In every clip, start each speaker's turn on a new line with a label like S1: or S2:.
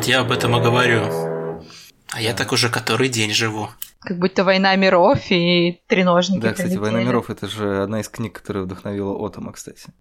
S1: Вот я об этом и говорю. А я так уже который день живу.
S2: Как будто «Война миров» и «Треножники».
S3: Да, кстати, «Война миров» — это же одна из книг, которая вдохновила Отома, кстати.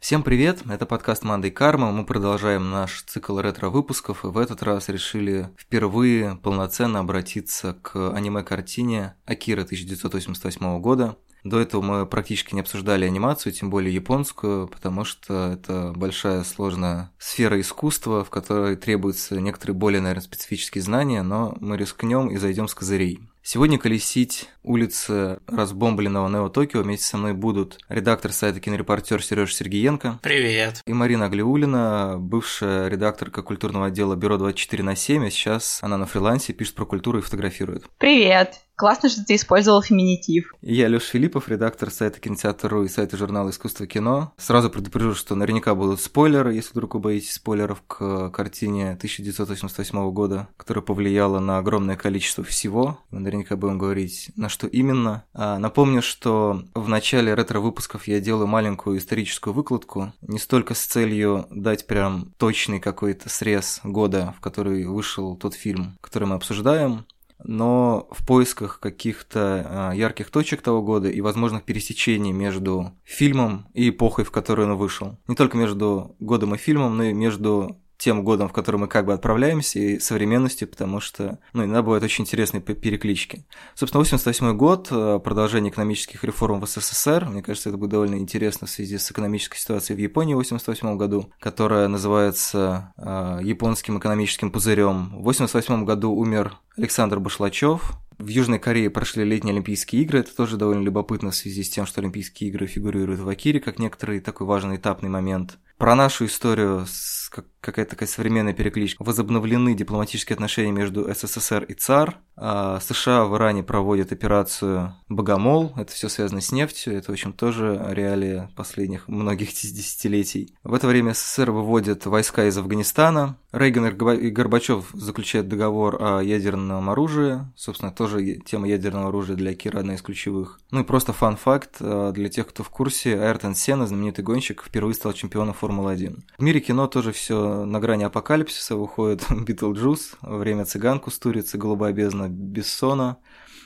S3: Всем привет, это подкаст «Мандай Карма», мы продолжаем наш цикл ретро-выпусков, и в этот раз решили впервые полноценно обратиться к аниме-картине «Акира» 1988 года. До этого мы практически не обсуждали анимацию, тем более японскую, потому что это большая сложная сфера искусства, в которой требуются некоторые более, наверное, специфические знания, но мы рискнем и зайдем с козырей. Сегодня колесить улицы разбомбленного Нео Токио вместе со мной будут редактор сайта кинорепортер Сереж Сергеенко.
S1: Привет.
S3: И Марина Аглиулина, бывшая редакторка культурного отдела Бюро 24 на 7, а сейчас она на фрилансе, пишет про культуру и фотографирует.
S2: Привет. Классно, что ты использовал феминитив.
S3: Я Лёш Филиппов, редактор сайта Кинотеатр.ру и сайта журнала «Искусство кино». Сразу предупрежу, что наверняка будут спойлеры, если вдруг вы боитесь спойлеров к картине 1988 года, которая повлияла на огромное количество всего. Мы наверняка будем говорить, на что именно. А, напомню, что в начале ретро-выпусков я делаю маленькую историческую выкладку, не столько с целью дать прям точный какой-то срез года, в который вышел тот фильм, который мы обсуждаем, но в поисках каких-то а, ярких точек того года и возможных пересечений между фильмом и эпохой, в которую он вышел. Не только между годом и фильмом, но и между тем годом, в который мы как бы отправляемся, и современностью, потому что, ну, иногда бывают очень интересные переклички. Собственно, 88 год, э, продолжение экономических реформ в СССР, мне кажется, это будет довольно интересно в связи с экономической ситуацией в Японии в 88 году, которая называется э, японским экономическим пузырем. В 88 году умер Александр Башлачев, в Южной Корее прошли летние Олимпийские игры. Это тоже довольно любопытно в связи с тем, что Олимпийские игры фигурируют в Акире как некоторый такой важный этапный момент. Про нашу историю с какая-то такая современная перекличка. Возобновлены дипломатические отношения между СССР и ЦАР. А США в Иране проводят операцию «Богомол». Это все связано с нефтью. Это, в общем, тоже реалии последних многих десятилетий. В это время СССР выводят войска из Афганистана. Рейган и Горбачев заключают договор о ядерном оружии. Собственно, тоже тема ядерного оружия для Акира одна из ключевых. Ну и просто fun fact а, для тех, кто в курсе. Айртон Сена, знаменитый гонщик, впервые стал чемпионом Формулы-1. В мире кино тоже все на грани апокалипсиса. Выходит Битлджус, Время цыган Кустурицы, Голубая бездна Бессона.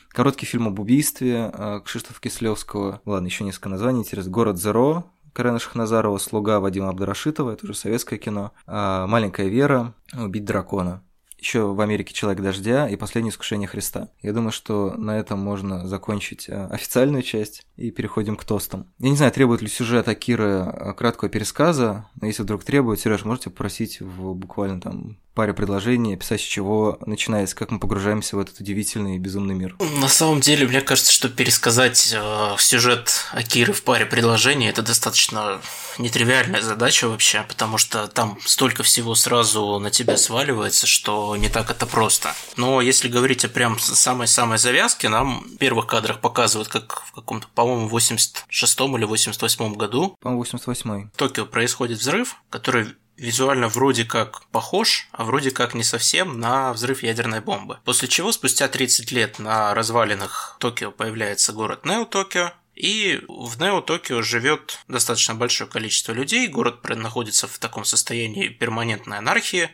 S3: Короткий фильм об убийстве а, Кшиштофа Кислевского. Ладно, еще несколько названий. Интересно. Город Зеро, Карена Шахназарова, «Слуга» Вадима Абдрашитова, это уже советское кино, а, «Маленькая Вера», «Убить дракона». Еще в Америке «Человек дождя» и «Последнее искушение Христа». Я думаю, что на этом можно закончить а, официальную часть и переходим к тостам. Я не знаю, требует ли сюжет Акиры а, краткого пересказа, но если вдруг требует, Сереж, можете попросить в буквально там паре предложений, описать, с чего начинается, как мы погружаемся в этот удивительный и безумный мир.
S1: На самом деле, мне кажется, что пересказать э, сюжет Акиры в паре предложений это достаточно нетривиальная задача вообще, потому что там столько всего сразу на тебя сваливается, что не так это просто. Но если говорить о прям самой-самой завязке, нам в первых кадрах показывают, как в каком-то, по-моему, 86-м или 88-м году.
S3: По-моему, 88-й.
S1: В Токио происходит взрыв, который визуально вроде как похож, а вроде как не совсем на взрыв ядерной бомбы. После чего спустя 30 лет на развалинах Токио появляется город Нео-Токио, и в Нео-Токио живет достаточно большое количество людей, город находится в таком состоянии перманентной анархии,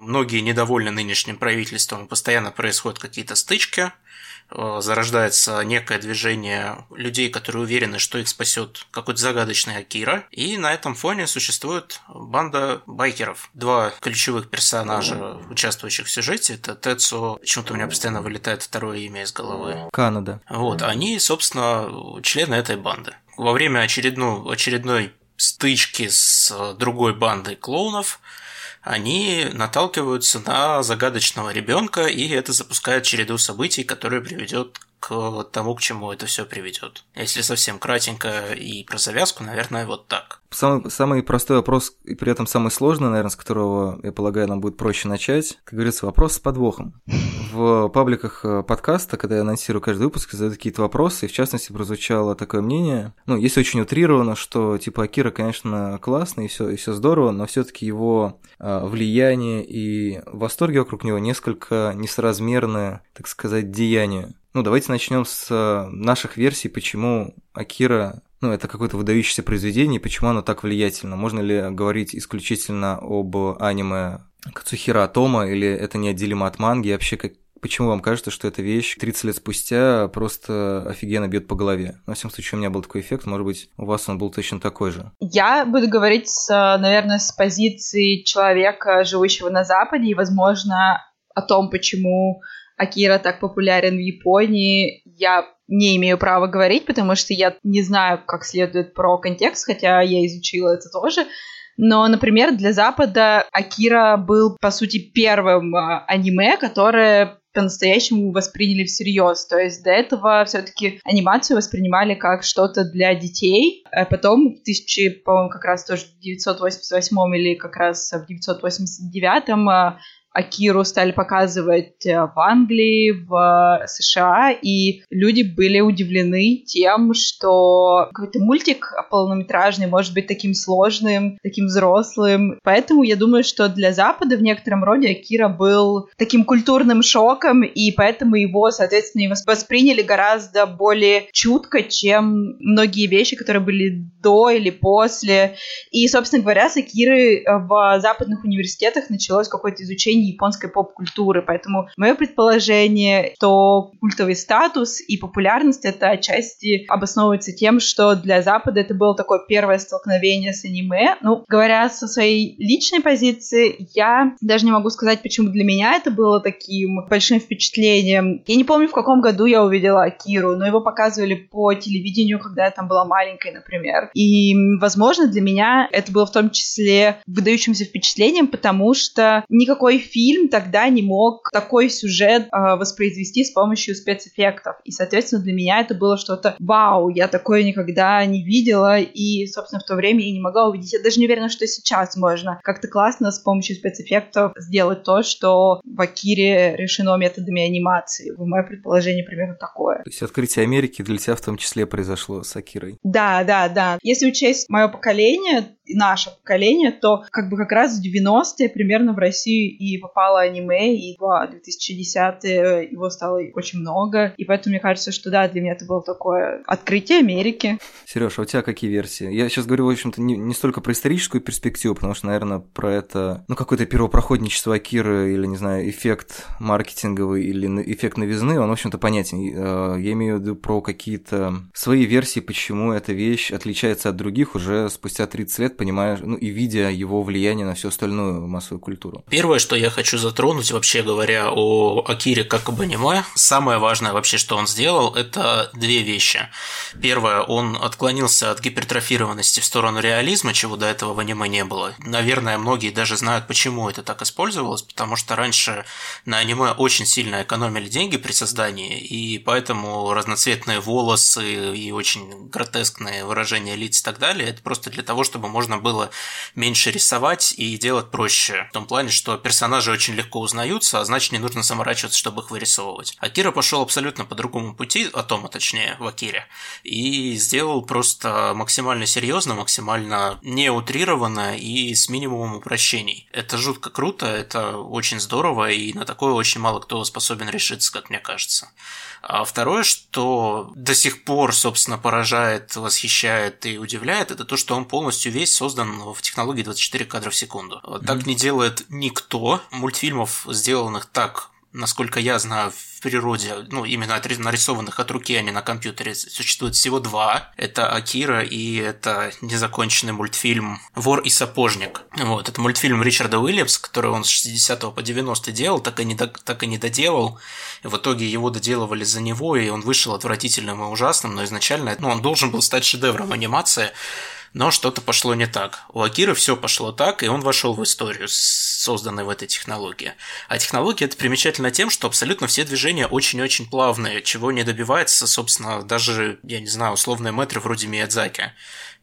S1: многие недовольны нынешним правительством, постоянно происходят какие-то стычки – зарождается некое движение людей, которые уверены, что их спасет какой-то загадочный Акира. И на этом фоне существует банда байкеров. Два ключевых персонажа, участвующих в сюжете, это Тецо, почему-то у меня постоянно вылетает второе имя из головы.
S3: Канада.
S1: Вот, они, собственно, члены этой банды. Во время очередной, очередной стычки с другой бандой клоунов они наталкиваются на загадочного ребенка, и это запускает череду событий, которая приведет к тому, к чему это все приведет. Если совсем кратенько и про завязку, наверное, вот так.
S3: Самый, самый простой вопрос, и при этом самый сложный, наверное, с которого, я полагаю, нам будет проще начать. Как говорится, вопрос с подвохом. В пабликах э, подкаста, когда я анонсирую каждый выпуск, задают какие-то вопросы, и в частности прозвучало такое мнение, ну, есть очень утрировано, что типа Акира, конечно, классный, и все и все здорово, но все-таки его э, влияние и восторги вокруг него несколько несоразмерны, так сказать, деянию. Ну, давайте начнем с э, наших версий, почему Акира ну, это какое-то выдающееся произведение, почему оно так влиятельно? Можно ли говорить исключительно об аниме Кацухира Атома, или это неотделимо от манги? И вообще, как, Почему вам кажется, что эта вещь 30 лет спустя просто офигенно бьет по голове? На всяком случае, у меня был такой эффект, может быть, у вас он был точно такой же.
S2: Я буду говорить, с, наверное, с позиции человека, живущего на Западе, и, возможно, о том, почему Акира так популярен в Японии, я не имею права говорить, потому что я не знаю как следует про контекст, хотя я изучила это тоже. Но, например, для Запада Акира был, по сути, первым а, аниме, которое по-настоящему восприняли всерьез. То есть до этого все-таки анимацию воспринимали как что-то для детей, а потом в 1000, по-моему, как раз тоже в 988 или как раз в 989 Акиру стали показывать э, в Англии, в США, и люди были удивлены тем, что какой-то мультик полнометражный может быть таким сложным, таким взрослым. Поэтому я думаю, что для Запада в некотором роде Акира был таким культурным шоком, и поэтому его, соответственно, восприняли гораздо более чутко, чем многие вещи, которые были до или после. И, собственно говоря, с Акиры в западных университетах началось какое-то изучение изучении японской поп-культуры. Поэтому мое предположение, что культовый статус и популярность это отчасти обосновывается тем, что для Запада это было такое первое столкновение с аниме. Ну, говоря со своей личной позиции, я даже не могу сказать, почему для меня это было таким большим впечатлением. Я не помню, в каком году я увидела Акиру, но его показывали по телевидению, когда я там была маленькой, например. И, возможно, для меня это было в том числе выдающимся впечатлением, потому что никакой фильм тогда не мог такой сюжет э, воспроизвести с помощью спецэффектов. И, соответственно, для меня это было что-то вау, я такое никогда не видела, и, собственно, в то время я не могла увидеть. Я даже не уверена, что сейчас можно как-то классно с помощью спецэффектов сделать то, что в Акире решено методами анимации. Мое предположение примерно такое.
S3: То есть открытие Америки для тебя в том числе произошло с Акирой?
S2: Да, да, да. Если учесть мое поколение, наше поколение, то как бы как раз в 90-е примерно в Россию и попало аниме, и в 2010-е его стало очень много, и поэтому мне кажется, что да, для меня это было такое открытие Америки.
S3: Сереж, а у тебя какие версии? Я сейчас говорю, в общем-то, не, не столько про историческую перспективу, потому что, наверное, про это, ну, какое-то первопроходничество Акиры или, не знаю, эффект маркетинговый или эффект новизны, он, в общем-то, понятен. Э, я имею в виду про какие-то свои версии, почему эта вещь отличается от других уже спустя 30 лет, понимая, ну, и видя его влияние на всю остальную массовую культуру.
S1: Первое, что я хочу затронуть, вообще говоря, о Акире как об аниме, самое важное вообще, что он сделал, это две вещи. Первое, он отклонился от гипертрофированности в сторону реализма, чего до этого в аниме не было. Наверное, многие даже знают, почему это так использовалось, потому что раньше на аниме очень сильно экономили деньги при создании, и поэтому разноцветные волосы и очень гротескные выражения лиц и так далее, это просто для того, чтобы можно было меньше рисовать и делать проще. В том плане, что персонажи очень легко узнаются, а значит не нужно заморачиваться, чтобы их вырисовывать. Акира пошел абсолютно по другому пути, о том, а точнее в Акире, и сделал просто максимально серьезно, максимально неутрированно и с минимумом упрощений. Это жутко круто, это очень здорово, и на такое очень мало кто способен решиться, как мне кажется. А второе, что до сих пор, собственно, поражает, восхищает и удивляет, это то, что он полностью весь создан в технологии 24 кадра в секунду. Так mm-hmm. не делает никто. Мультфильмов, сделанных так насколько я знаю, в природе, ну, именно нарисованных от руки, а не на компьютере, существует всего два. Это Акира и это незаконченный мультфильм «Вор и сапожник». Вот, это мультфильм Ричарда Уильямс, который он с 60 по 90 делал, так и, не до, так и не доделал. И в итоге его доделывали за него, и он вышел отвратительным и ужасным, но изначально ну, он должен был стать шедевром анимации, но что-то пошло не так. У Акиры все пошло так, и он вошел в историю, созданной в этой технологии. А технология это примечательно тем, что абсолютно все движения очень-очень плавные, чего не добивается, собственно, даже, я не знаю, условные метры вроде Миядзаки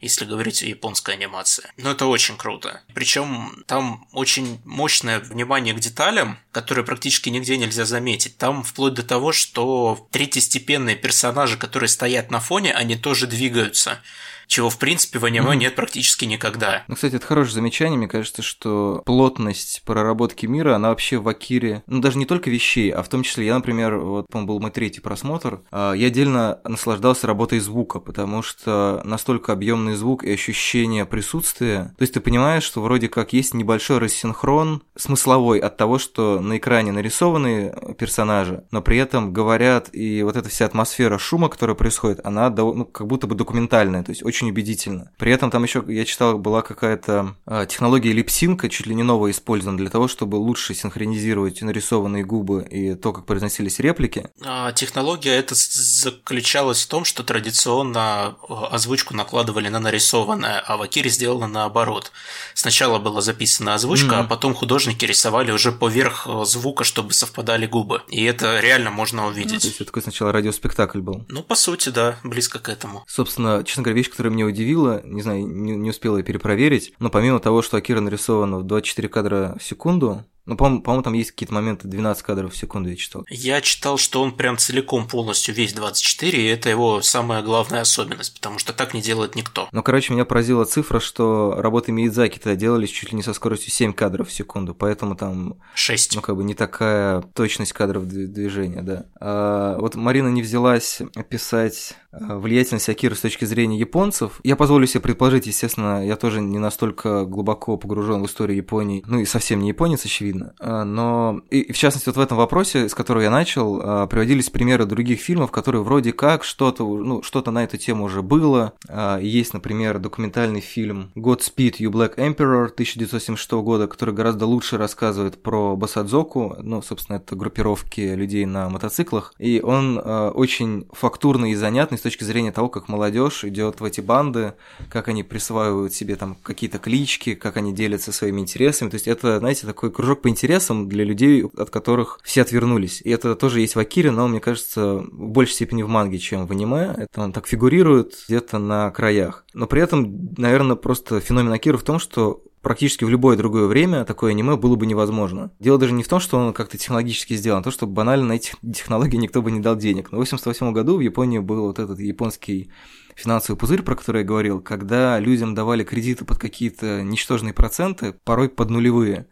S1: если говорить о японской анимации. Но это очень круто. Причем там очень мощное внимание к деталям, которые практически нигде нельзя заметить. Там вплоть до того, что третьестепенные персонажи, которые стоят на фоне, они тоже двигаются чего, в принципе, в аниме mm-hmm. нет практически никогда.
S3: Ну, кстати, это хорошее замечание. Мне кажется, что плотность проработки мира, она вообще в Акире, ну даже не только вещей, а в том числе я, например, вот, по был мой третий просмотр, а, я отдельно наслаждался работой звука, потому что настолько объемный звук и ощущение присутствия. То есть ты понимаешь, что вроде как есть небольшой рассинхрон смысловой от того, что на экране нарисованы персонажи, но при этом говорят, и вот эта вся атмосфера шума, которая происходит, она ну, как будто бы документальная, то есть очень убедительно. При этом там еще, я читал, была какая-то э, технология липсинка, чуть ли не новая использована для того, чтобы лучше синхронизировать нарисованные губы и то, как произносились реплики.
S1: А, технология это заключалась в том, что традиционно э, озвучку накладывали на нарисованное, а в Акире сделано наоборот. Сначала была записана озвучка, mm-hmm. а потом художники рисовали уже поверх э, звука, чтобы совпадали губы. И это реально можно увидеть. Ну,
S3: то есть это такой сначала радиоспектакль был.
S1: Ну, по сути, да, близко к этому.
S3: Собственно, честно говоря, вещь, которая меня удивила, не знаю, не, не успела я перепроверить, но помимо того, что Акира нарисована в 24 кадра в секунду, ну, по-моему, по там есть какие-то моменты 12 кадров в секунду, я читал.
S1: Я читал, что он прям целиком полностью весь 24, и это его самая главная особенность, потому что так не делает никто.
S3: Ну, короче, меня поразила цифра, что работы Миядзаки тогда делались чуть ли не со скоростью 7 кадров в секунду, поэтому там...
S1: 6.
S3: Ну, как бы не такая точность кадров движения, да. А, вот Марина не взялась описать а, влиятельность Акиры с точки зрения японцев. Я позволю себе предположить, естественно, я тоже не настолько глубоко погружен в историю Японии, ну и совсем не японец, очевидно, очевидно. А, но, и в частности, вот в этом вопросе, с которого я начал, а, приводились примеры других фильмов, которые вроде как что-то, ну, что-то на эту тему уже было. А, есть, например, документальный фильм Godspeed You Black Emperor 1976 года, который гораздо лучше рассказывает про Басадзоку, ну, собственно, это группировки людей на мотоциклах, и он очень фактурный и занятный с точки зрения того, как молодежь идет в эти банды, как они присваивают себе там какие-то клички, как они делятся своими интересами. То есть это, знаете, такой кружок по интересам для людей, от которых все отвернулись. И это тоже есть в Акире, но, мне кажется, в большей степени в манге, чем в аниме. Это он так фигурирует где-то на краях. Но при этом, наверное, просто феномен Акира в том, что практически в любое другое время такое аниме было бы невозможно. Дело даже не в том, что он как-то технологически сделан, а то, что банально на эти технологии никто бы не дал денег. Но в 1988 году в Японии был вот этот японский финансовый пузырь, про который я говорил, когда людям давали кредиты под какие-то ничтожные проценты, порой под нулевые.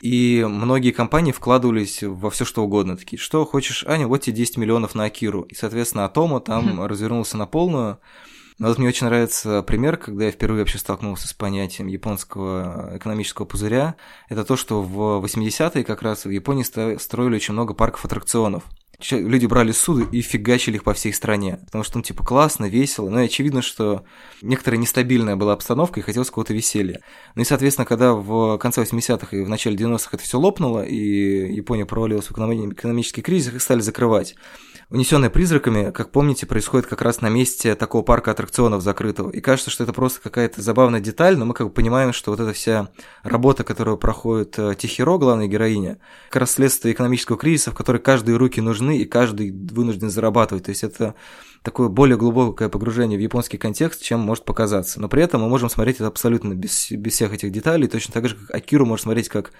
S3: И многие компании вкладывались во все что угодно. Такие, что хочешь, Аня, вот тебе 10 миллионов на Акиру. И, соответственно, Атома там mm-hmm. развернулся на полную. Но вот мне очень нравится пример, когда я впервые вообще столкнулся с понятием японского экономического пузыря. Это то, что в 80-е как раз в Японии строили очень много парков аттракционов. Люди брали суды и фигачили их по всей стране. Потому что, ну, типа, классно, весело. Но и очевидно, что некоторая нестабильная была обстановка и хотелось какого-то веселья. Ну и, соответственно, когда в конце 80-х и в начале 90-х это все лопнуло, и Япония провалилась в экономический кризис, их стали закрывать. Унесенные призраками, как помните, происходит как раз на месте такого парка аттракционов закрытого. И кажется, что это просто какая-то забавная деталь, но мы как бы понимаем, что вот эта вся работа, которую проходит э, Тихиро, главная героиня, как раз следствие экономического кризиса, в который каждые руки нужны и каждый вынужден зарабатывать. То есть это такое более глубокое погружение в японский контекст, чем может показаться. Но при этом мы можем смотреть это абсолютно без, без всех этих деталей, точно так же, как Акиру может смотреть как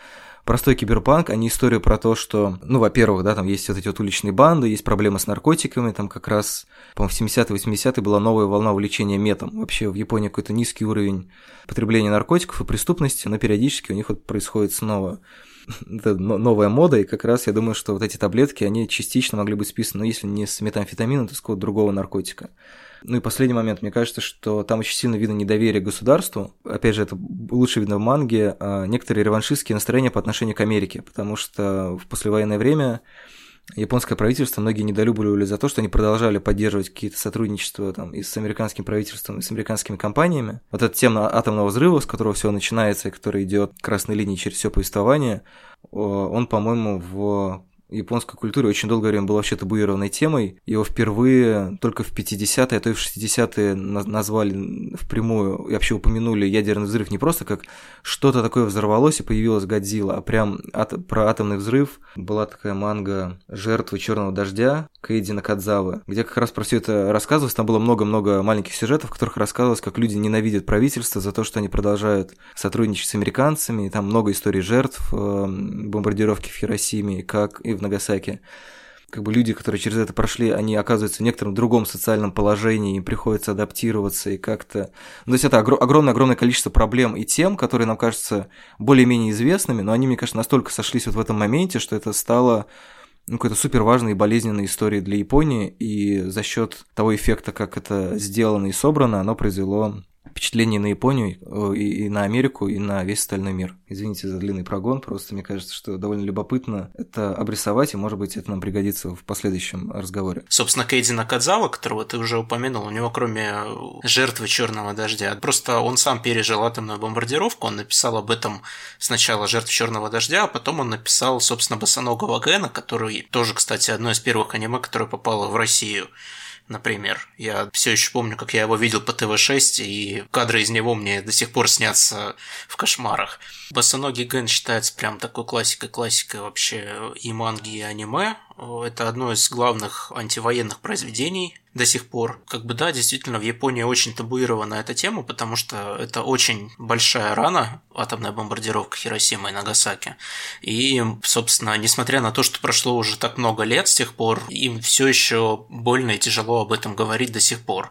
S3: простой киберпанк, а не историю про то, что, ну, во-первых, да, там есть вот эти вот уличные банды, есть проблемы с наркотиками, там как раз, по-моему, в 70-е, 80-е была новая волна увлечения метом. Вообще в Японии какой-то низкий уровень потребления наркотиков и преступности, но периодически у них вот происходит снова это новая мода, и как раз я думаю, что вот эти таблетки, они частично могли быть списаны, ну, если не с метамфетамина, то с какого-то другого наркотика. Ну и последний момент, мне кажется, что там очень сильно видно недоверие государству. Опять же, это лучше видно в манге, а некоторые реваншистские настроения по отношению к Америке, потому что в послевоенное время японское правительство многие недолюбливали за то, что они продолжали поддерживать какие-то сотрудничества там, и с американским правительством, и с американскими компаниями. Вот эта тема атомного взрыва, с которого все начинается, и который идет красной линией через все повествование, он, по-моему, в японской культуре очень долгое время был вообще табуированной темой. Его впервые только в 50-е, а то и в 60-е назвали впрямую и вообще упомянули ядерный взрыв не просто как что-то такое взорвалось и появилась Годзилла, а прям ат- про атомный взрыв была такая манга «Жертвы черного дождя» Кейди Накадзавы, где как раз про все это рассказывалось. Там было много-много маленьких сюжетов, в которых рассказывалось, как люди ненавидят правительство за то, что они продолжают сотрудничать с американцами. И там много историй жертв э, бомбардировки в Хиросиме, как и в Нагасаки. как бы люди, которые через это прошли, они оказываются в некотором другом социальном положении, им приходится адаптироваться и как-то... Ну, то есть это огромное-огромное количество проблем и тем, которые нам кажутся более-менее известными, но они, мне кажется, настолько сошлись вот в этом моменте, что это стало ну, какой-то супер важной и болезненной историей для Японии, и за счет того эффекта, как это сделано и собрано, оно произвело впечатление на Японию, э, и, и на Америку, и на весь остальной мир. Извините за длинный прогон, просто мне кажется, что довольно любопытно это обрисовать, и, может быть, это нам пригодится в последующем разговоре.
S1: Собственно, Кейди Накадзава, которого ты уже упомянул, у него кроме жертвы черного дождя, просто он сам пережил атомную бомбардировку, он написал об этом сначала жертв черного дождя, а потом он написал, собственно, Босоногого Гена, который тоже, кстати, одно из первых аниме, которое попало в Россию например. Я все еще помню, как я его видел по ТВ-6, и кадры из него мне до сих пор снятся в кошмарах. Босоногий Ген считается прям такой классикой-классикой вообще и манги, и аниме. Это одно из главных антивоенных произведений до сих пор. Как бы да, действительно, в Японии очень табуирована эта тема, потому что это очень большая рана, атомная бомбардировка Хиросимы и Нагасаки. И, собственно, несмотря на то, что прошло уже так много лет с тех пор, им все еще больно и тяжело об этом говорить до сих пор.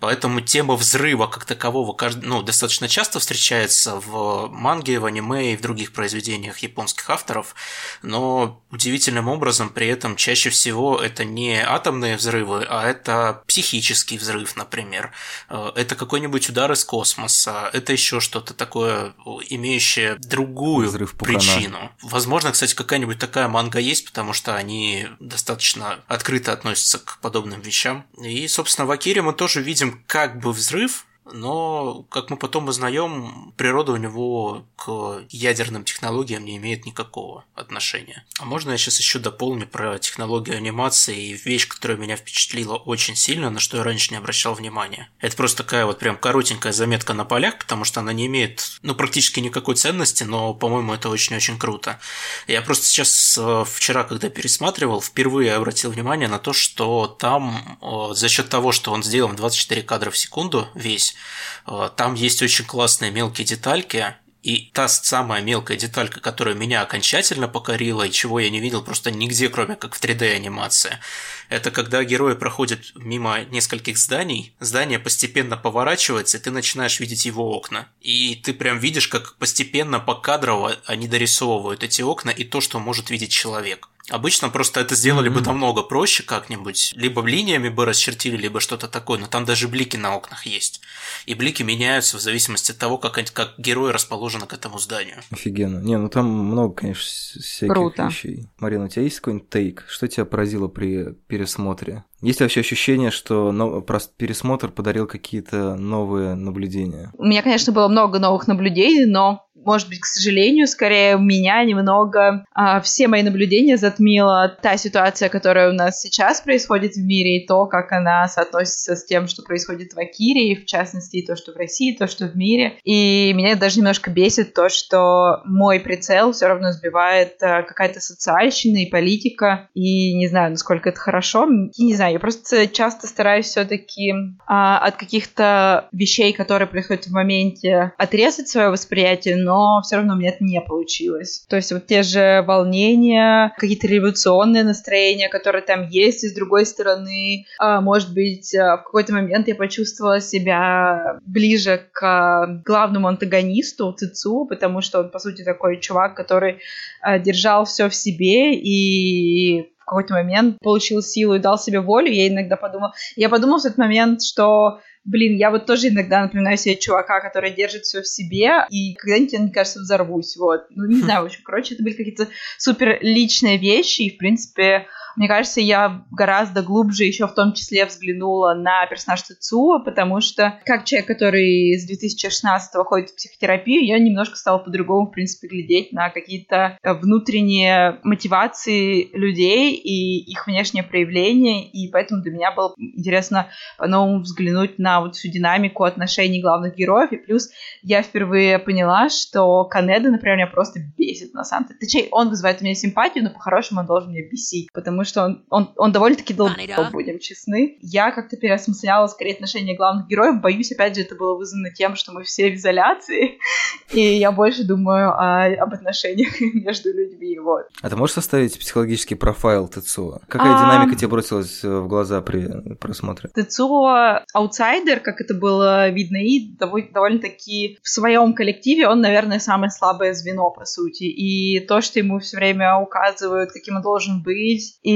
S1: Поэтому тема взрыва как такового ну, достаточно часто встречается в манге, в аниме и в других произведениях японских авторов, но удивительным образом при этом чаще всего это не атомные взрывы, а это психический взрыв, например. Э, это какой-нибудь удар из космоса, это еще что-то такое, имеющее другую взрыв причину. Возможно, кстати, какая-нибудь такая манга есть, потому что они достаточно открыто относятся к подобным вещам. И, собственно, в Акире мы тоже видим как бы взрыв, но, как мы потом узнаем, природа у него к ядерным технологиям не имеет никакого отношения. А можно я сейчас еще дополню про технологию анимации и вещь, которая меня впечатлила очень сильно, на что я раньше не обращал внимания. Это просто такая вот прям коротенькая заметка на полях, потому что она не имеет, ну, практически никакой ценности, но, по-моему, это очень-очень круто. Я просто сейчас э, вчера, когда пересматривал, впервые обратил внимание на то, что там э, за счет того, что он сделан 24 кадра в секунду весь, там есть очень классные мелкие детальки, и та самая мелкая деталька, которая меня окончательно покорила и чего я не видел просто нигде, кроме как в 3D-анимации, это когда герои проходят мимо нескольких зданий, здание постепенно поворачивается, и ты начинаешь видеть его окна. И ты прям видишь, как постепенно покадрово они дорисовывают эти окна и то, что может видеть человек. Обычно просто это сделали mm-hmm. бы намного проще как-нибудь. Либо линиями бы расчертили, либо что-то такое. Но там даже блики на окнах есть. И блики меняются в зависимости от того, как, как герой расположен к этому зданию.
S3: Офигенно. Не, ну там много, конечно, всяких Круто. вещей. Марина, у тебя есть какой-нибудь тейк? Что тебя поразило при пересмотре? Есть ли вообще ощущение, что пересмотр подарил какие-то новые наблюдения?
S2: У меня, конечно, было много новых наблюдений, но может быть, к сожалению, скорее меня немного а, все мои наблюдения затмила та ситуация, которая у нас сейчас происходит в мире, и то, как она соотносится с тем, что происходит в Акире, и в частности, и то, что в России, и то, что в мире. И меня даже немножко бесит то, что мой прицел все равно сбивает а, какая-то социальщина и политика, и не знаю, насколько это хорошо. И не знаю, я просто часто стараюсь все-таки а, от каких-то вещей, которые происходят в моменте, отрезать свое восприятие, но все равно у меня это не получилось. То есть вот те же волнения, какие-то революционные настроения, которые там есть, и с другой стороны, а, может быть, а, в какой-то момент я почувствовала себя ближе к главному антагонисту Цицу, потому что он, по сути, такой чувак, который а, держал все в себе и какой-то момент получил силу и дал себе волю, я иногда подумала... Я подумала в этот момент, что блин, я вот тоже иногда напоминаю себе чувака, который держит все в себе, и когда-нибудь, мне кажется, взорвусь, вот. Ну, не знаю, в общем, короче, это были какие-то супер личные вещи, и, в принципе, мне кажется, я гораздо глубже еще в том числе взглянула на персонаж Цуцуа, потому что как человек, который с 2016 ходит в психотерапию, я немножко стала по-другому, в принципе, глядеть на какие-то внутренние мотивации людей и их внешнее проявление, и поэтому для меня было интересно по-новому взглянуть на вот всю динамику отношений главных героев, и плюс я впервые поняла, что Канеда, например, меня просто бесит на самом деле. Точнее, он вызывает у меня симпатию, но по-хорошему он должен меня бесить, потому потому что он, он, он довольно-таки долго, будем честны. Я как-то переосмысляла скорее отношения главных героев. Боюсь, опять же, это было вызвано тем, что мы все в изоляции, и я больше думаю о, об отношениях между людьми. Вот.
S3: А ты можешь составить психологический профайл Тецуо? Какая а... динамика тебе бросилась в глаза при просмотре?
S2: Тецуо аутсайдер, как это было видно, и довольно-таки в своем коллективе он, наверное, самое слабое звено, по сути. И то, что ему все время указывают, каким он должен быть, и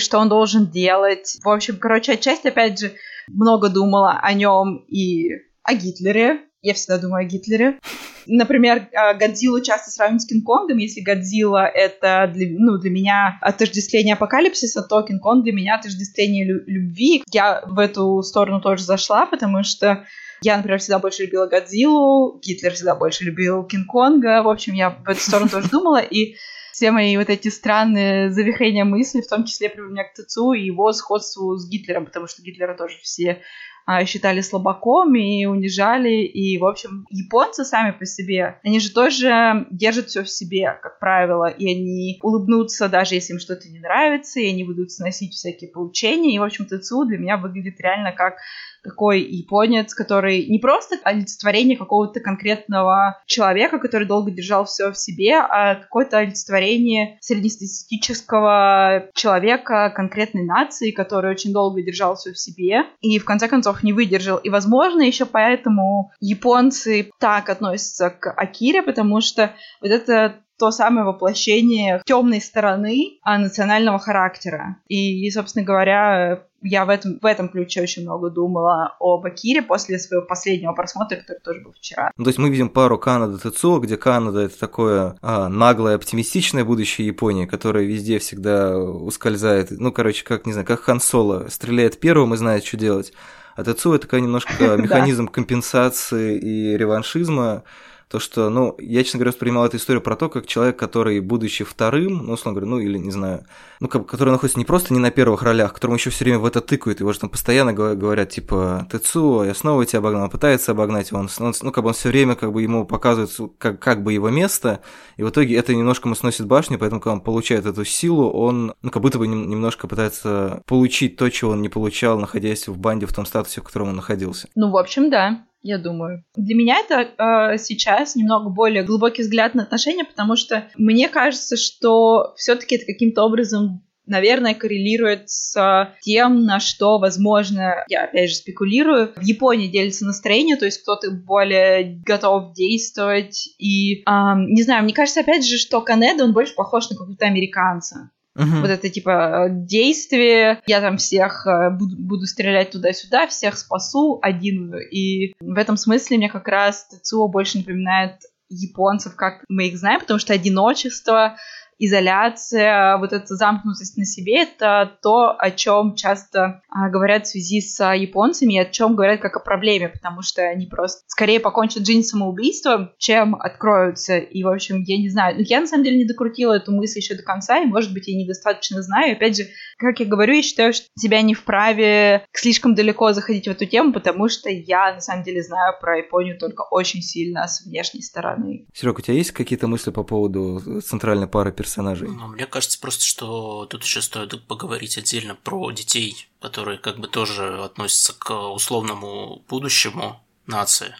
S2: что он должен делать. В общем, короче, отчасти, опять же, много думала о нем и о Гитлере. Я всегда думаю о Гитлере. Например, а, Годзиллу часто сравнивают с Кинг-Конгом. Если Годзилла — это для, ну, для меня отождествление апокалипсиса, то Кинг-Конг для меня отождествление лю- любви. Я в эту сторону тоже зашла, потому что я, например, всегда больше любила Годзиллу, Гитлер всегда больше любил Кинг-Конга. В общем, я в эту сторону тоже думала, и все мои вот эти странные завихрения мысли, в том числе при меня к ТЦУ и его сходству с Гитлером, потому что Гитлера тоже все а, считали слабаком и унижали. И, в общем, японцы сами по себе, они же тоже держат все в себе, как правило, и они улыбнутся, даже если им что-то не нравится, и они будут сносить всякие поучения. И, в общем, ТЦУ для меня выглядит реально как такой японец, который не просто олицетворение какого-то конкретного человека, который долго держал все в себе, а какое-то олицетворение среднестатистического человека конкретной нации, который очень долго держал все в себе и в конце концов не выдержал. И, возможно, еще поэтому японцы так относятся к Акире, потому что вот это то самое воплощение темной стороны а, национального характера. И, собственно говоря, я в этом, в этом ключе очень много думала о Бакире после своего последнего просмотра, который тоже был вчера.
S3: Ну, то есть мы видим пару Канада Тецуо, где Канада это такое а, наглое, оптимистичное будущее Японии, которое везде всегда ускользает. Ну, короче, как, не знаю, как Хан Соло стреляет первым и знает, что делать. А Тецуо это такая немножко механизм компенсации и реваншизма, то, что, ну, я, честно говоря, воспринимал эту историю про то, как человек, который, будучи вторым, ну, условно говоря, ну, или, не знаю, ну, как, который находится не просто не на первых ролях, которому еще все время в это тыкают, его же там постоянно говорят, типа, Тецу, я снова тебя обогнал, пытается обогнать он, он, ну, как бы он все время, как бы, ему показывает, как, как бы его место, и в итоге это немножко ему сносит башню, поэтому, когда он получает эту силу, он, ну, как будто бы немножко пытается получить то, чего он не получал, находясь в банде в том статусе, в котором он находился.
S2: Ну, в общем, да я думаю. Для меня это э, сейчас немного более глубокий взгляд на отношения, потому что мне кажется, что все-таки это каким-то образом наверное, коррелирует с тем, на что, возможно, я опять же спекулирую, в Японии делится настроение, то есть кто-то более готов действовать, и, эм, не знаю, мне кажется, опять же, что Канеда, он больше похож на какого-то американца. Uh-huh. Вот это типа действие, я там всех э, буду, стрелять туда-сюда, всех спасу один. И в этом смысле мне как раз Тецуо больше напоминает японцев, как мы их знаем, потому что одиночество изоляция, вот эта замкнутость на себе, это то, о чем часто а, говорят в связи с а, японцами, и о чем говорят как о проблеме, потому что они просто скорее покончат жизнь самоубийством, чем откроются. И, в общем, я не знаю. Ну, я, на самом деле, не докрутила эту мысль еще до конца, и, может быть, я недостаточно знаю. Опять же, как я говорю, я считаю, что себя не вправе слишком далеко заходить в эту тему, потому что я, на самом деле, знаю про Японию только очень сильно с внешней стороны.
S3: Серега, у тебя есть какие-то мысли по поводу центральной пары персонажей? Персонажей.
S1: Ну, мне кажется просто, что тут еще стоит поговорить отдельно про детей, которые как бы тоже относятся к условному будущему нации.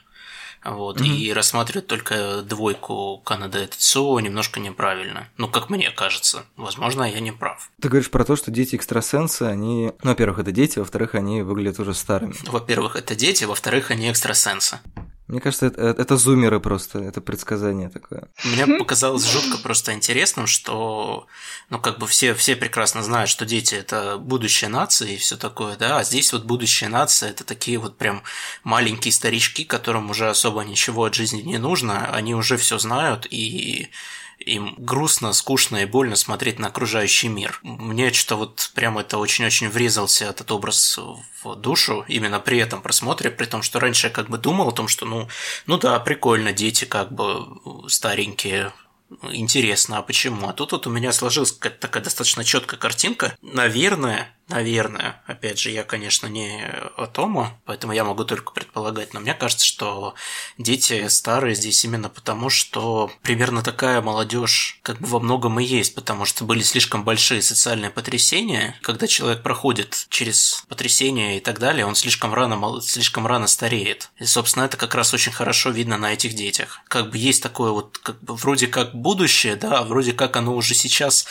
S1: Вот, mm-hmm. и рассматривать только двойку Канада и ТЦО немножко неправильно. Ну, как мне кажется. Возможно, я не прав.
S3: Ты говоришь про то, что дети экстрасенсы, они... Ну, во-первых, это дети, во-вторых, они выглядят уже старыми.
S1: Во-первых, это дети, во-вторых, они экстрасенсы.
S3: Мне кажется, это, это зумеры просто, это предсказание такое.
S1: Мне показалось жутко просто интересным, что, ну, как бы все, все прекрасно знают, что дети – это будущее нации и все такое, да, а здесь вот будущее нация – это такие вот прям маленькие старички, которым уже особо ничего от жизни не нужно, они уже все знают, и им грустно, скучно и больно смотреть на окружающий мир. Мне что-то вот прям это очень-очень врезался этот образ в душу именно при этом просмотре, при том, что раньше я как бы думал о том, что ну, ну да, прикольно, дети как бы старенькие, интересно, а почему? А тут вот у меня сложилась такая достаточно четкая картинка. Наверное, наверное, опять же, я, конечно, не Атома, поэтому я могу только предполагать, но мне кажется, что дети старые здесь именно потому, что примерно такая молодежь как бы во многом и есть, потому что были слишком большие социальные потрясения. Когда человек проходит через потрясения и так далее, он слишком рано, слишком рано стареет. И, собственно, это как раз очень хорошо видно на этих детях. Как бы есть такое вот, как бы вроде как будущее, да, а вроде как оно уже сейчас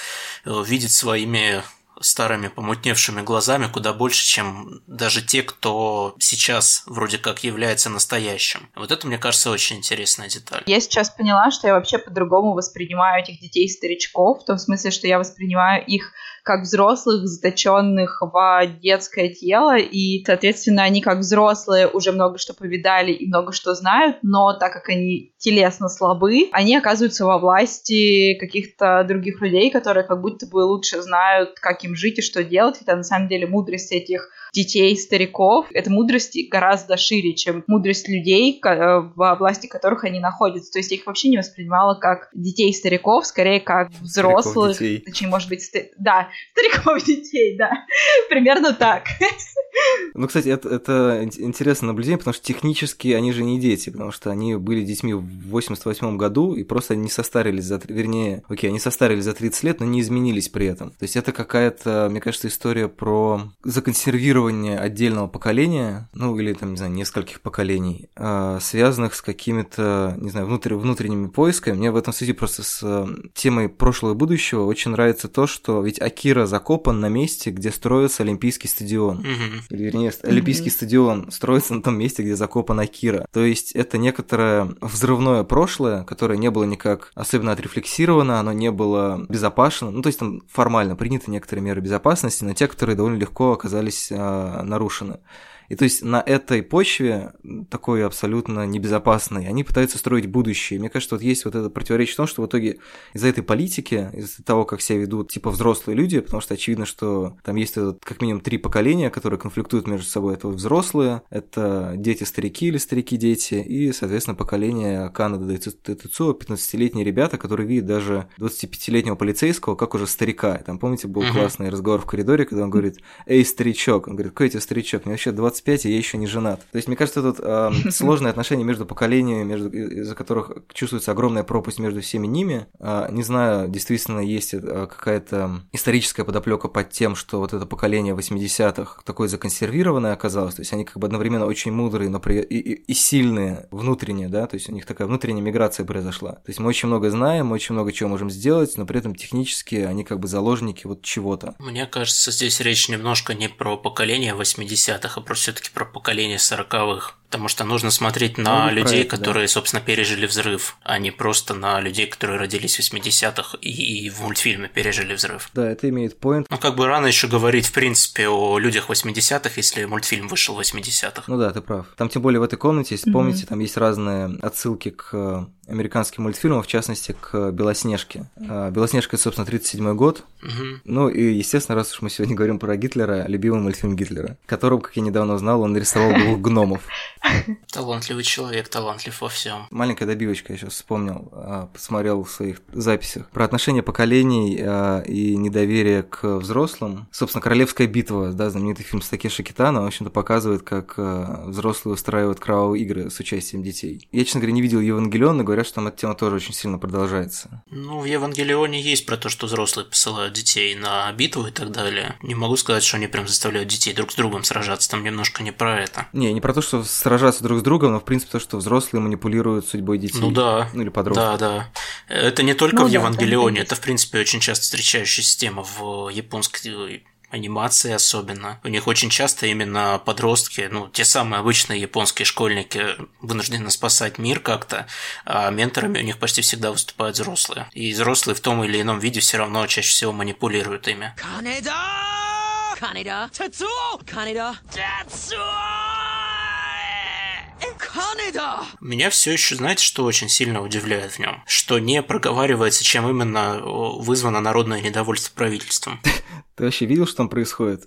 S1: э, видит своими старыми помутневшими глазами куда больше, чем даже те, кто сейчас вроде как является настоящим. Вот это, мне кажется, очень интересная деталь.
S2: Я сейчас поняла, что я вообще по-другому воспринимаю этих детей-старичков, в том смысле, что я воспринимаю их как взрослых, заточенных в детское тело, и, соответственно, они как взрослые уже много что повидали и много что знают, но так как они телесно слабы, они оказываются во власти каких-то других людей, которые как будто бы лучше знают, как им жить и что делать, хотя на самом деле мудрость этих детей, стариков. Эта мудрость гораздо шире, чем мудрость людей, э, во власти которых они находятся. То есть я их вообще не воспринимала как детей стариков, скорее как взрослых. Точнее, может быть, ст... да, стариков детей, да. Примерно так.
S3: Ну, кстати, это, это интересное наблюдение, потому что технически они же не дети, потому что они были детьми в 88 году и просто не состарились за... Вернее, окей, они состарились за 30 лет, но не изменились при этом. То есть это какая-то, мне кажется, история про законсервирование отдельного поколения, ну, или там, не знаю, нескольких поколений, а, связанных с какими-то, не знаю, внутр... внутренними поисками. Мне в этом связи просто с э, темой прошлого и будущего очень нравится то, что ведь Акира закопан на месте, где строится Олимпийский стадион. Mm-hmm или вернее, Олимпийский mm-hmm. стадион строится на том месте, где закопана Кира. То есть это некоторое взрывное прошлое, которое не было никак особенно отрефлексировано, оно не было безопасно. Ну, то есть там формально приняты некоторые меры безопасности, но те, которые довольно легко оказались а, нарушены. И то есть на этой почве, такой абсолютно небезопасной, они пытаются строить будущее. Мне кажется, вот есть вот это противоречие в том, что в итоге из-за этой политики, из-за того, как себя ведут типа взрослые люди, потому что очевидно, что там есть этот, как минимум три поколения, которые конфликтуют между собой. Это вот взрослые, это дети-старики или старики-дети, и, соответственно, поколение Канады и Тецуо, 15-летние ребята, которые видят даже 25-летнего полицейского как уже старика. Там, помните, был классный разговор в коридоре, когда он говорит, эй, старичок, он говорит, какой тебе старичок, мне вообще 20 25, и я еще не женат. То есть, мне кажется, тут э, сложные отношения между поколениями, между, из-за которых чувствуется огромная пропасть между всеми ними. Э, не знаю, действительно есть э, какая-то историческая подоплека под тем, что вот это поколение 80-х такое законсервированное оказалось. То есть, они как бы одновременно очень мудрые, но при... и, и, и сильные внутренне, да, то есть, у них такая внутренняя миграция произошла. То есть, мы очень много знаем, мы очень много чего можем сделать, но при этом технически они как бы заложники вот чего-то.
S1: Мне кажется, здесь речь немножко не про поколение 80-х, а про все-таки про поколение сороковых. Потому что нужно смотреть на ну, людей, это, которые, да. собственно, пережили взрыв, а не просто на людей, которые родились в 80-х и, и в мультфильме пережили взрыв.
S3: Да, это имеет поинт.
S1: Ну, как бы рано еще говорить, в принципе, о людях 80-х, если мультфильм вышел в 80-х.
S3: Ну да, ты прав. Там тем более в этой комнате, если mm-hmm. помните, там есть разные отсылки к американским мультфильмам, в частности, к Белоснежке. А, Белоснежка, это, собственно, 37 год. Mm-hmm. Ну и, естественно, раз уж мы сегодня говорим про Гитлера, любимый мультфильм Гитлера, которого, как я недавно узнал, он нарисовал двух гномов.
S1: Талантливый человек, талантлив во всем.
S3: Маленькая добивочка, я сейчас вспомнил, а, посмотрел в своих записях. Про отношения поколений а, и недоверие к взрослым. Собственно, «Королевская битва», да, знаменитый фильм с Такеши Китано, в общем-то, показывает, как а, взрослые устраивают кровавые игры с участием детей. Я, честно говоря, не видел Евангелион, но говорят, что там эта тема тоже очень сильно продолжается.
S1: Ну, в Евангелионе есть про то, что взрослые посылают детей на битву и так далее. Не могу сказать, что они прям заставляют детей друг с другом сражаться, там немножко не про это.
S3: Не, не про то, что сражаться друг с другом, но в принципе то, что взрослые манипулируют судьбой детей.
S1: Ну да.
S3: Ну или подростков.
S1: Да, да. Это не только ну, в Евангелионе, да, это в принципе очень часто встречающаяся тема в японской анимации особенно. У них очень часто именно подростки, ну, те самые обычные японские школьники вынуждены спасать мир как-то, а менторами у них почти всегда выступают взрослые. И взрослые в том или ином виде все равно чаще всего манипулируют ими. Канеда! Канеда! Тецуо! Канеда! Тецуо! Канада! Меня все еще, знаете, что очень сильно удивляет в нем? Что не проговаривается, чем именно вызвано народное недовольство правительством.
S3: Ты вообще видел, что там происходит?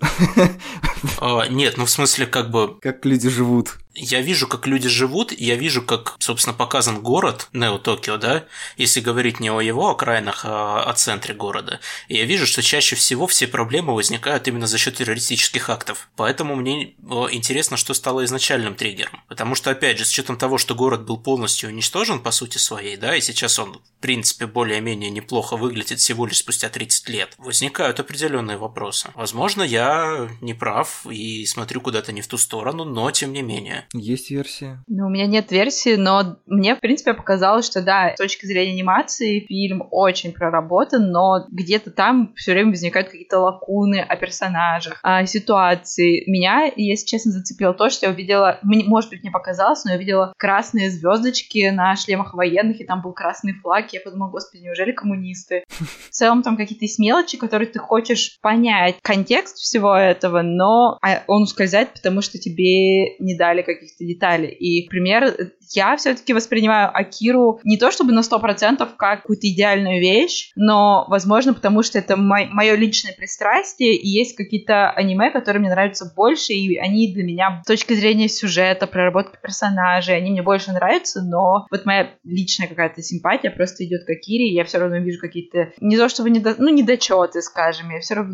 S1: А, нет, ну в смысле как бы...
S3: Как люди живут.
S1: я вижу, как люди живут, я вижу, как, собственно, показан город Нео-Токио, да, если говорить не о его окраинах, а о центре города. И я вижу, что чаще всего все проблемы возникают именно за счет террористических актов. Поэтому мне интересно, что стало изначальным триггером. Потому что, опять же, с учетом того, что город был полностью уничтожен по сути своей, да, и сейчас он, в принципе, более-менее неплохо выглядит всего лишь спустя 30 лет, возникают определенные вопросы. Возможно, я не прав и смотрю куда-то не в ту сторону, но тем не менее.
S3: Есть версия?
S2: Ну, у меня нет версии, но мне, в принципе, показалось, что да, с точки зрения анимации фильм очень проработан, но где-то там все время возникают какие-то лакуны о персонажах, о ситуации. Меня, если честно, зацепило то, что я увидела, может быть, не показалось, но я видела красные звездочки на шлемах военных, и там был красный флаг. Я подумала, господи, неужели коммунисты? В целом там какие-то есть мелочи, которые ты хочешь понять контекст всего этого, но а, он ускользает, потому что тебе не дали каких-то деталей. И, пример, я все-таки воспринимаю Акиру не то чтобы на 100% как какую-то идеальную вещь, но, возможно, потому что это мое личное пристрастие, и есть какие-то аниме, которые мне нравятся больше, и они для меня с точки зрения сюжета, проработки персонажей, они мне больше нравятся, но вот моя личная какая-то симпатия просто идет к Акире, и я все равно вижу какие-то, не то чтобы недо... ну, недочеты, скажем, я все равно,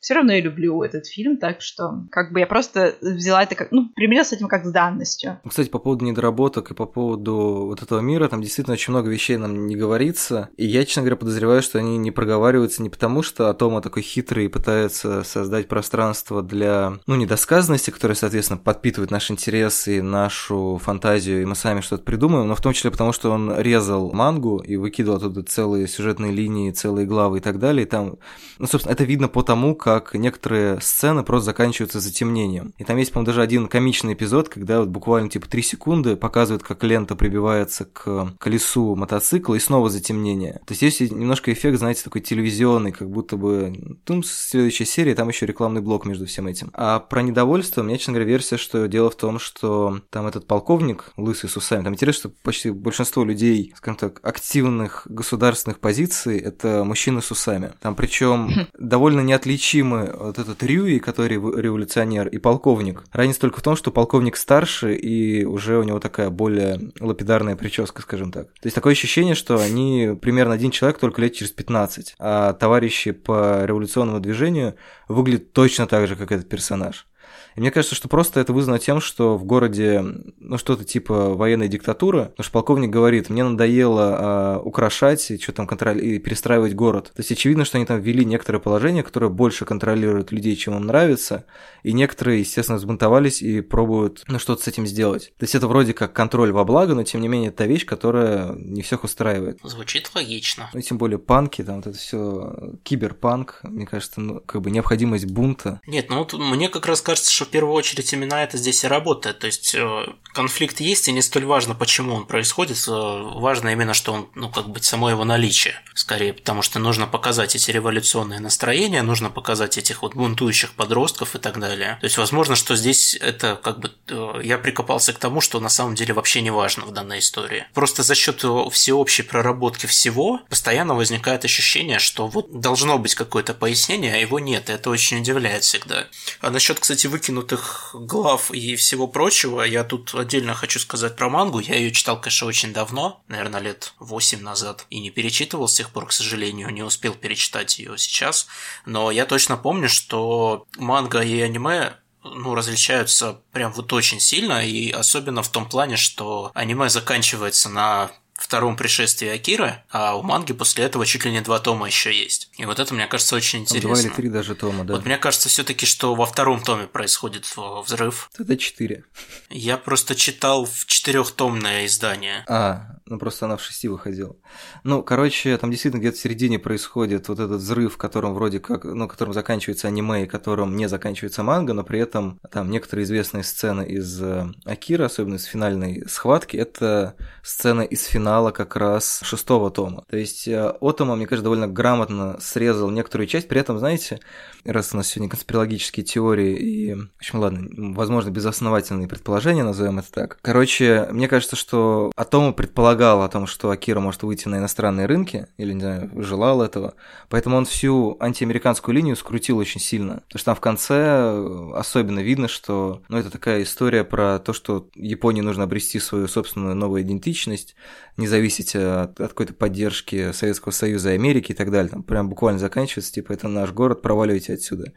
S2: все равно я люблю этот фильм, так что как бы я просто взяла это как, ну, примерила с этим как с данностью.
S3: Кстати, по поводу недоработок и по поводу вот этого мира, там действительно очень много вещей нам не говорится, и я, честно говоря, подозреваю, что они не проговариваются не потому, что Атома такой хитрый и пытается создать пространство для, ну, недосказанности, которая, соответственно, подпитывает наш интерес и нашу фантазию, и мы сами что-то придумаем, но в том числе потому, что он резал мангу и выкидывал оттуда целые сюжетные линии, целые главы и так далее, и там, ну, собственно, это видно по тому, как некоторые сцены просто заканчиваются затемнением. И там есть, по-моему, даже один комичный эпизод, когда вот буквально типа 3 секунды показывают, как лента прибивается к колесу мотоцикла и снова затемнение. То есть есть немножко эффект, знаете, такой телевизионный, как будто бы, ну, следующая серия, там еще рекламный блок между всем этим. А про недовольство, у меня, честно говоря, версия, что дело в том, что там этот полковник, лысый с усами, там интересно, что почти большинство людей, скажем так, активных государственных позиций, это мужчины с усами. Там причем довольно неотличимы вот этот Рюи, который революционер, и полковник. Разница только в том, что полковник старше, и уже у него такая более лапидарная прическа, скажем так. То есть такое ощущение, что они примерно один человек только лет через 15, а товарищи по революционному движению выглядят точно так же, как этот персонаж. И мне кажется, что просто это вызвано тем, что в городе, ну, что-то типа военной диктатуры, потому что полковник говорит, мне надоело а, украшать и что там контроль и перестраивать город. То есть очевидно, что они там ввели некоторые положения, которые больше контролируют людей, чем им нравится, и некоторые, естественно, взбунтовались и пробуют ну, что-то с этим сделать. То есть это вроде как контроль во благо, но тем не менее это вещь, которая не всех устраивает.
S1: Звучит логично.
S3: Ну, тем более панки, там вот это все киберпанк, мне кажется, ну, как бы необходимость бунта.
S1: Нет, ну вот мне как раз кажется, что в первую очередь именно это здесь и работает. То есть э, конфликт есть, и не столь важно, почему он происходит. Э, важно именно, что он, ну, как бы само его наличие, скорее, потому что нужно показать эти революционные настроения, нужно показать этих вот бунтующих подростков и так далее. То есть, возможно, что здесь это как бы э, я прикопался к тому, что на самом деле вообще не важно в данной истории. Просто за счет всеобщей проработки всего постоянно возникает ощущение, что вот должно быть какое-то пояснение, а его нет, и это очень удивляет всегда. А насчет, кстати, выкинуть выкинутых глав и всего прочего, я тут отдельно хочу сказать про мангу. Я ее читал, конечно, очень давно, наверное, лет 8 назад, и не перечитывал с тех пор, к сожалению, не успел перечитать ее сейчас. Но я точно помню, что манга и аниме ну, различаются прям вот очень сильно, и особенно в том плане, что аниме заканчивается на втором пришествии Акиры, а у манги после этого чуть ли не два тома еще есть. И вот это, мне кажется, очень интересно.
S3: Два или три даже тома, да.
S1: Вот мне кажется все-таки, что во втором томе происходит взрыв.
S3: Это четыре.
S1: Я просто читал в четырехтомное издание.
S3: А, ну просто она в шести выходила. Ну, короче, там действительно где-то в середине происходит вот этот взрыв, которым вроде как, ну, которым заканчивается аниме, и которым не заканчивается манга, но при этом там некоторые известные сцены из э, Акира, особенно из финальной схватки, это сцена из финала финала как раз шестого тома. То есть э, Отома, мне кажется, довольно грамотно срезал некоторую часть, при этом, знаете, раз у нас сегодня конспирологические теории и, в общем, ладно, возможно, безосновательные предположения, назовем это так. Короче, мне кажется, что Атома предполагал о том, что Акира может выйти на иностранные рынки, или, не знаю, желал этого, поэтому он всю антиамериканскую линию скрутил очень сильно. Потому что там в конце особенно видно, что, ну, это такая история про то, что Японии нужно обрести свою собственную новую идентичность, не зависеть от, от какой-то поддержки Советского Союза и Америки и так далее. Там прям буквально заканчивается, типа, это наш город, проваливайте отсюда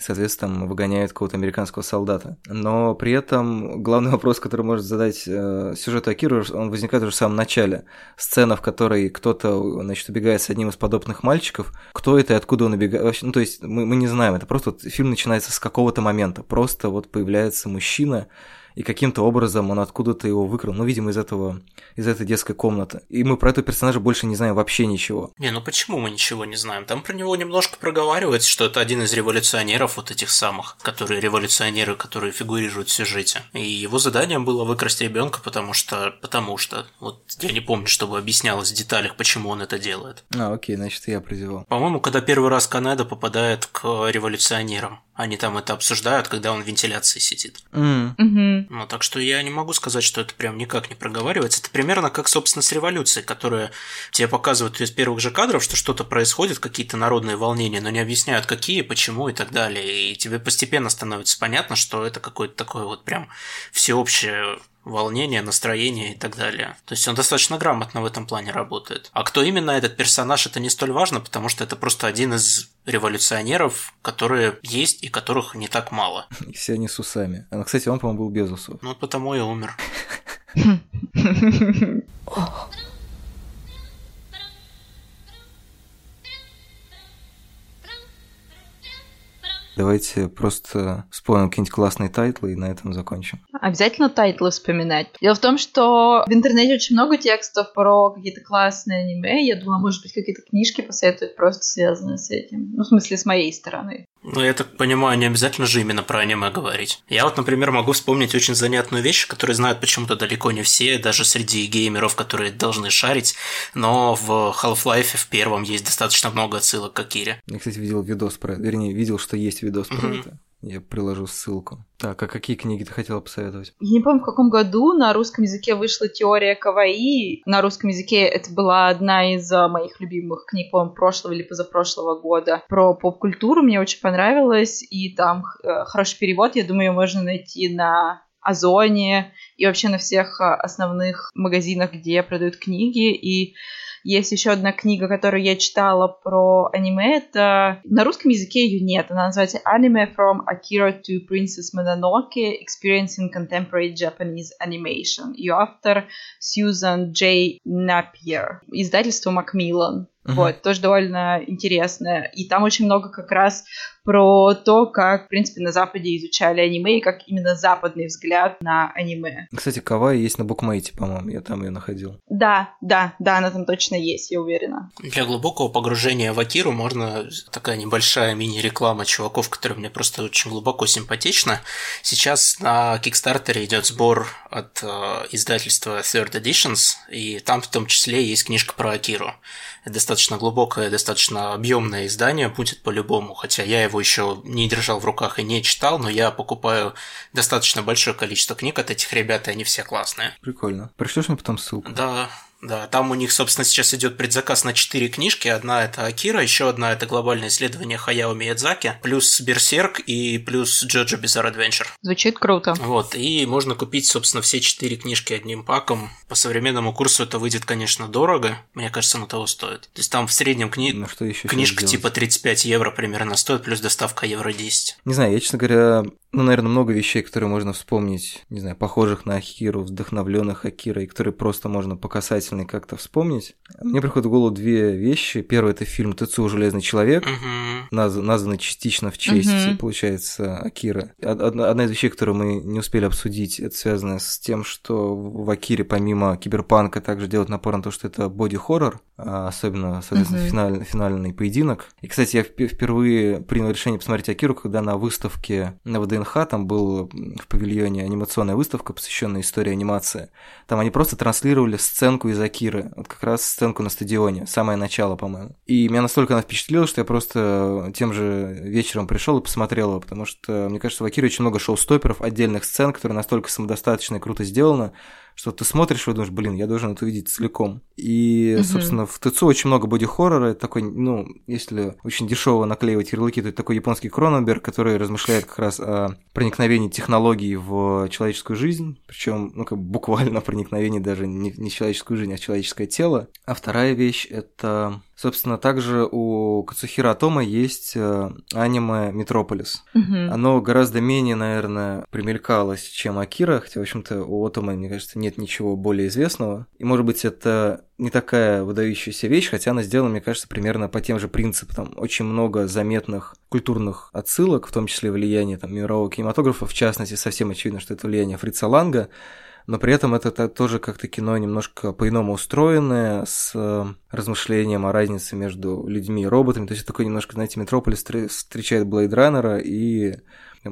S3: соответственно, выгоняют какого-то американского солдата. Но при этом главный вопрос, который может задать э, сюжет Акиру, он возникает уже в самом начале. Сцена, в которой кто-то, значит, убегает с одним из подобных мальчиков. Кто это и откуда он убегает? Ну, то есть мы, мы не знаем. Это просто вот, фильм начинается с какого-то момента. Просто вот появляется мужчина, и каким-то образом он откуда-то его выкрал, ну, видимо, из этого, из этой детской комнаты. И мы про этого персонажа больше не знаем вообще ничего.
S1: Не, ну почему мы ничего не знаем? Там про него немножко проговаривается, что это один из революционеров вот этих самых, которые революционеры, которые фигурируют в сюжете. И его задание было выкрасть ребенка, потому что, потому что, вот я не помню, чтобы объяснялось в деталях, почему он это делает.
S3: А, окей, значит, я прозевал.
S1: По-моему, когда первый раз Канада попадает к революционерам, они там это обсуждают, когда он в вентиляции сидит.
S3: Mm.
S2: Мгм.
S1: Ну, так что я не могу сказать, что это прям никак не проговаривается. Это примерно как, собственно, с революцией, которая тебе показывают из первых же кадров, что что-то происходит, какие-то народные волнения, но не объясняют, какие, почему и так далее. И тебе постепенно становится понятно, что это какое-то такое вот прям всеобщее волнение, настроение и так далее. То есть он достаточно грамотно в этом плане работает. А кто именно этот персонаж, это не столь важно, потому что это просто один из революционеров, которые есть и которых не так мало.
S3: И все они с усами. А, кстати, он, по-моему, был без усов.
S1: Ну, потому и умер.
S3: Давайте просто вспомним какие-нибудь классные тайтлы и на этом закончим.
S2: Обязательно тайтлы вспоминать. Дело в том, что в интернете очень много текстов про какие-то классные аниме. Я думала, может быть, какие-то книжки посоветовать просто связанные с этим. Ну, в смысле, с моей стороны.
S1: Ну, я так понимаю, не обязательно же именно про аниме говорить. Я вот, например, могу вспомнить очень занятную вещь, которую знают почему-то далеко не все, даже среди геймеров, которые должны шарить, но в Half-Life в первом есть достаточно много отсылок к Акире.
S3: Я, кстати, видел видос про. Вернее, видел, что есть видос про это. Я приложу ссылку. Так, а какие книги ты хотела посоветовать?
S2: Я не помню, в каком году на русском языке вышла теория Каваи. На русском языке это была одна из а, моих любимых книг, по-моему, прошлого или позапрошлого года. Про поп-культуру мне очень понравилось, и там э, хороший перевод, я думаю, ее можно найти на Озоне и вообще на всех а, основных магазинах, где продают книги. И есть еще одна книга, которую я читала про аниме. Это на русском языке ее нет. Она называется Anime from Akira to Princess Mononoke Experiencing Contemporary Japanese Animation. Ее автор Сьюзан Джей Напьер. Издательство Макмиллан.
S3: Мгм.
S2: Вот, тоже довольно интересно. И там очень много как раз про то, как, в принципе, на Западе изучали аниме, и как именно западный взгляд на аниме.
S3: Кстати, Кавай есть на букмейте, по-моему, я там ее находил.
S2: Да, да, да, она там точно есть, я уверена.
S1: Для глубокого погружения в Акиру можно такая небольшая мини-реклама чуваков, которые мне просто очень глубоко симпатичны. Сейчас на Кикстартере идет сбор от э, издательства Third Editions, и там в том числе есть книжка про Акиру. Это достаточно глубокое, достаточно объемное издание будет по-любому, хотя я его еще не держал в руках и не читал, но я покупаю достаточно большое количество книг от этих ребят, и они все классные.
S3: Прикольно. Пришлешь мне потом ссылку?
S1: Да, да, там у них, собственно, сейчас идет предзаказ на четыре книжки. Одна это Акира, еще одна это глобальное исследование Хаяо Миядзаки, плюс Берсерк и плюс Джоджо Bizarre Adventure.
S2: Звучит круто.
S1: Вот, и можно купить, собственно, все четыре книжки одним паком. По современному курсу это выйдет, конечно, дорого. Мне кажется, оно того стоит. То есть там в среднем кни...
S3: Ну что еще
S1: книжка типа 35 евро примерно стоит, плюс доставка евро 10.
S3: Не знаю, я, честно говоря, ну, наверное, много вещей, которые можно вспомнить, не знаю, похожих на Акиру, вдохновленных Акирой, которые просто можно по касательной как-то вспомнить. Мне приходят в голову две вещи. Первый – это фильм «Тецу. Железный человек»,
S1: Угу.
S3: наз- названный частично в честь,
S2: Мгм.
S3: получается, Акира. Од- Одна, одна из вещей, которую мы не успели обсудить, это связано с тем, что в Акире помимо киберпанка также делают напор на то, что это боди-хоррор, а особенно, соответственно,
S2: Мгм.
S3: финаль- финальный поединок. И, кстати, я впе- впервые принял решение посмотреть Акиру, когда на выставке на ВДНХ ВНХ, там был в павильоне анимационная выставка, посвященная истории анимации. Там они просто транслировали сценку из Акиры, вот как раз сценку на стадионе, самое начало, по-моему. И меня настолько она впечатлила, что я просто тем же вечером пришел и посмотрел его, потому что, мне кажется, в Акире очень много шоу-стоперов, отдельных сцен, которые настолько самодостаточно и круто сделаны, что ты смотришь и думаешь, блин, я должен это увидеть целиком. И, угу. собственно, в ТЦУ очень много боди-хоррора, это такой, ну, если очень дешево наклеивать ярлыки, то это такой японский Кроненберг, который размышляет как раз о проникновении технологий в человеческую жизнь, причем, ну, как буквально проникновение даже не, не в человеческую жизнь, а в человеческое тело. А вторая вещь — это Собственно, также у Кацухира Атома есть э, аниме Метрополис. Угу. Оно гораздо менее, наверное, примелькалось, чем Акира, хотя, в общем-то, у Отома, мне кажется, нет ничего более известного. И, может быть, это не такая выдающаяся вещь, хотя она сделана, мне кажется, примерно по тем же принципам. Там очень много заметных культурных отсылок, в том числе влияние там, мирового кинематографа, в частности, совсем очевидно, что это влияние Фрица Ланга, но при этом это тоже как-то кино немножко по-иному устроенное, с э, размышлением о разнице между людьми и роботами. То есть это такой немножко, знаете, Метрополис встречает Блейдраннера и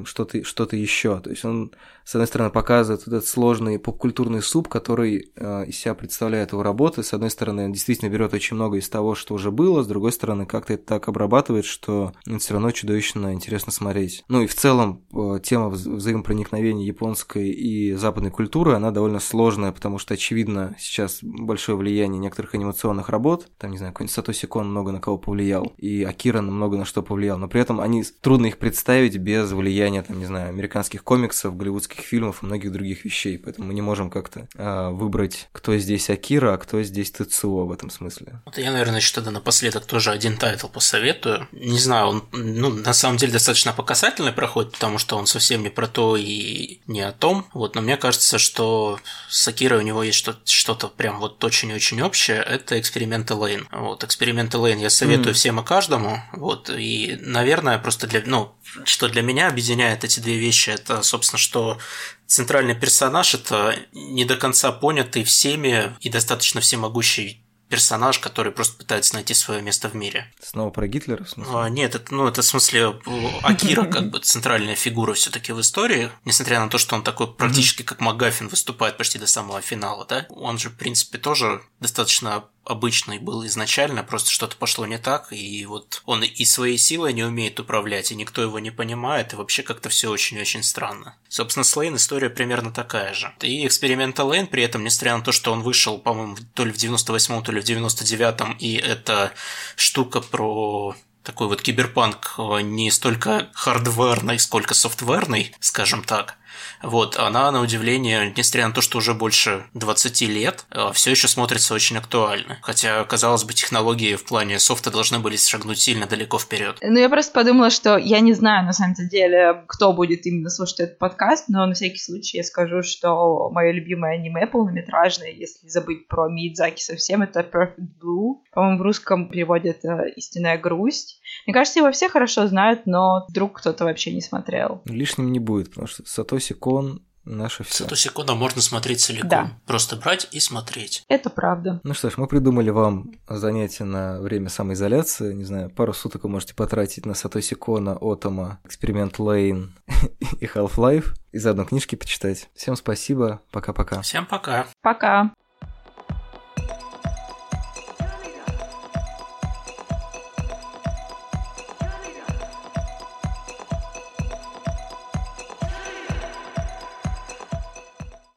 S3: что-то что еще. То есть он, с одной стороны, показывает этот сложный попкультурный суп, который э, из себя представляет его работы. С одной стороны, он действительно берет очень много из того, что уже было, с другой стороны, как-то это так обрабатывает, что все равно чудовищно интересно смотреть. Ну и в целом э, тема вза взаимопроникновения японской и западной культуры, она довольно сложная, потому что, очевидно, сейчас большое влияние некоторых анимационных работ. Там, не знаю, какой-нибудь Сатоси много на кого повлиял, и Акира много на что повлиял, но при этом они трудно их представить без влияния влияние, там, не знаю, американских комиксов, голливудских фильмов и многих других вещей. Поэтому мы не можем как-то э, выбрать, кто здесь Акира, а кто здесь ТЦО в этом смысле.
S1: Вот я, наверное, еще тогда напоследок тоже один тайтл посоветую. Не знаю, он, ну, на самом деле достаточно показательный проходит, потому что он совсем не про то и не о том. Вот, но мне кажется, что с Акирой у него есть что-то, что-то прям вот очень-очень общее. Это эксперименты Лейн. Вот, эксперименты Лейн я советую mm. всем и каждому. Вот, и, наверное, просто для, ну, что для меня объединяет эти две вещи, это, собственно, что центральный персонаж – это не до конца понятый всеми и достаточно всемогущий персонаж, который просто пытается найти свое место в мире.
S3: Снова про Гитлера, в
S1: смысле? А, нет, это, ну, это в смысле Акира как бы центральная фигура все таки в истории, несмотря на то, что он такой практически как Магафин выступает почти до самого финала, да? Он же, в принципе, тоже достаточно обычный был изначально, просто что-то пошло не так, и вот он и своей силой не умеет управлять, и никто его не понимает, и вообще как-то все очень-очень странно. Собственно, с Лейн история примерно такая же. И эксперимента Лейн при этом, несмотря на то, что он вышел, по-моему, то ли в 98-м, то ли в 99-м, и это штука про такой вот киберпанк э, не столько хардверный, сколько софтверный, скажем так, вот, она, на удивление, несмотря на то, что уже больше 20 лет, э, все еще смотрится очень актуально. Хотя, казалось бы, технологии в плане софта должны были шагнуть сильно далеко вперед.
S2: Ну, я просто подумала, что я не знаю, на самом деле, кто будет именно слушать этот подкаст, но на всякий случай я скажу, что мое любимое аниме полнометражное, если забыть про Мидзаки совсем, это Perfect Blue. По-моему, в русском переводе это «Истинная грусть». Мне кажется, его все хорошо знают, но вдруг кто-то вообще не смотрел.
S3: Лишним не будет, потому что Сатоси Кон наше все.
S1: Сатоси Кона можно смотреть целиком. Да. Просто брать и смотреть.
S2: Это правда.
S3: Ну что ж, мы придумали вам занятие на время самоизоляции. Не знаю, пару суток вы можете потратить на Сатоси Кона, Отома, Эксперимент Лейн и Half-Life. И заодно книжки почитать. Всем спасибо. Пока-пока.
S1: Всем пока.
S2: Пока.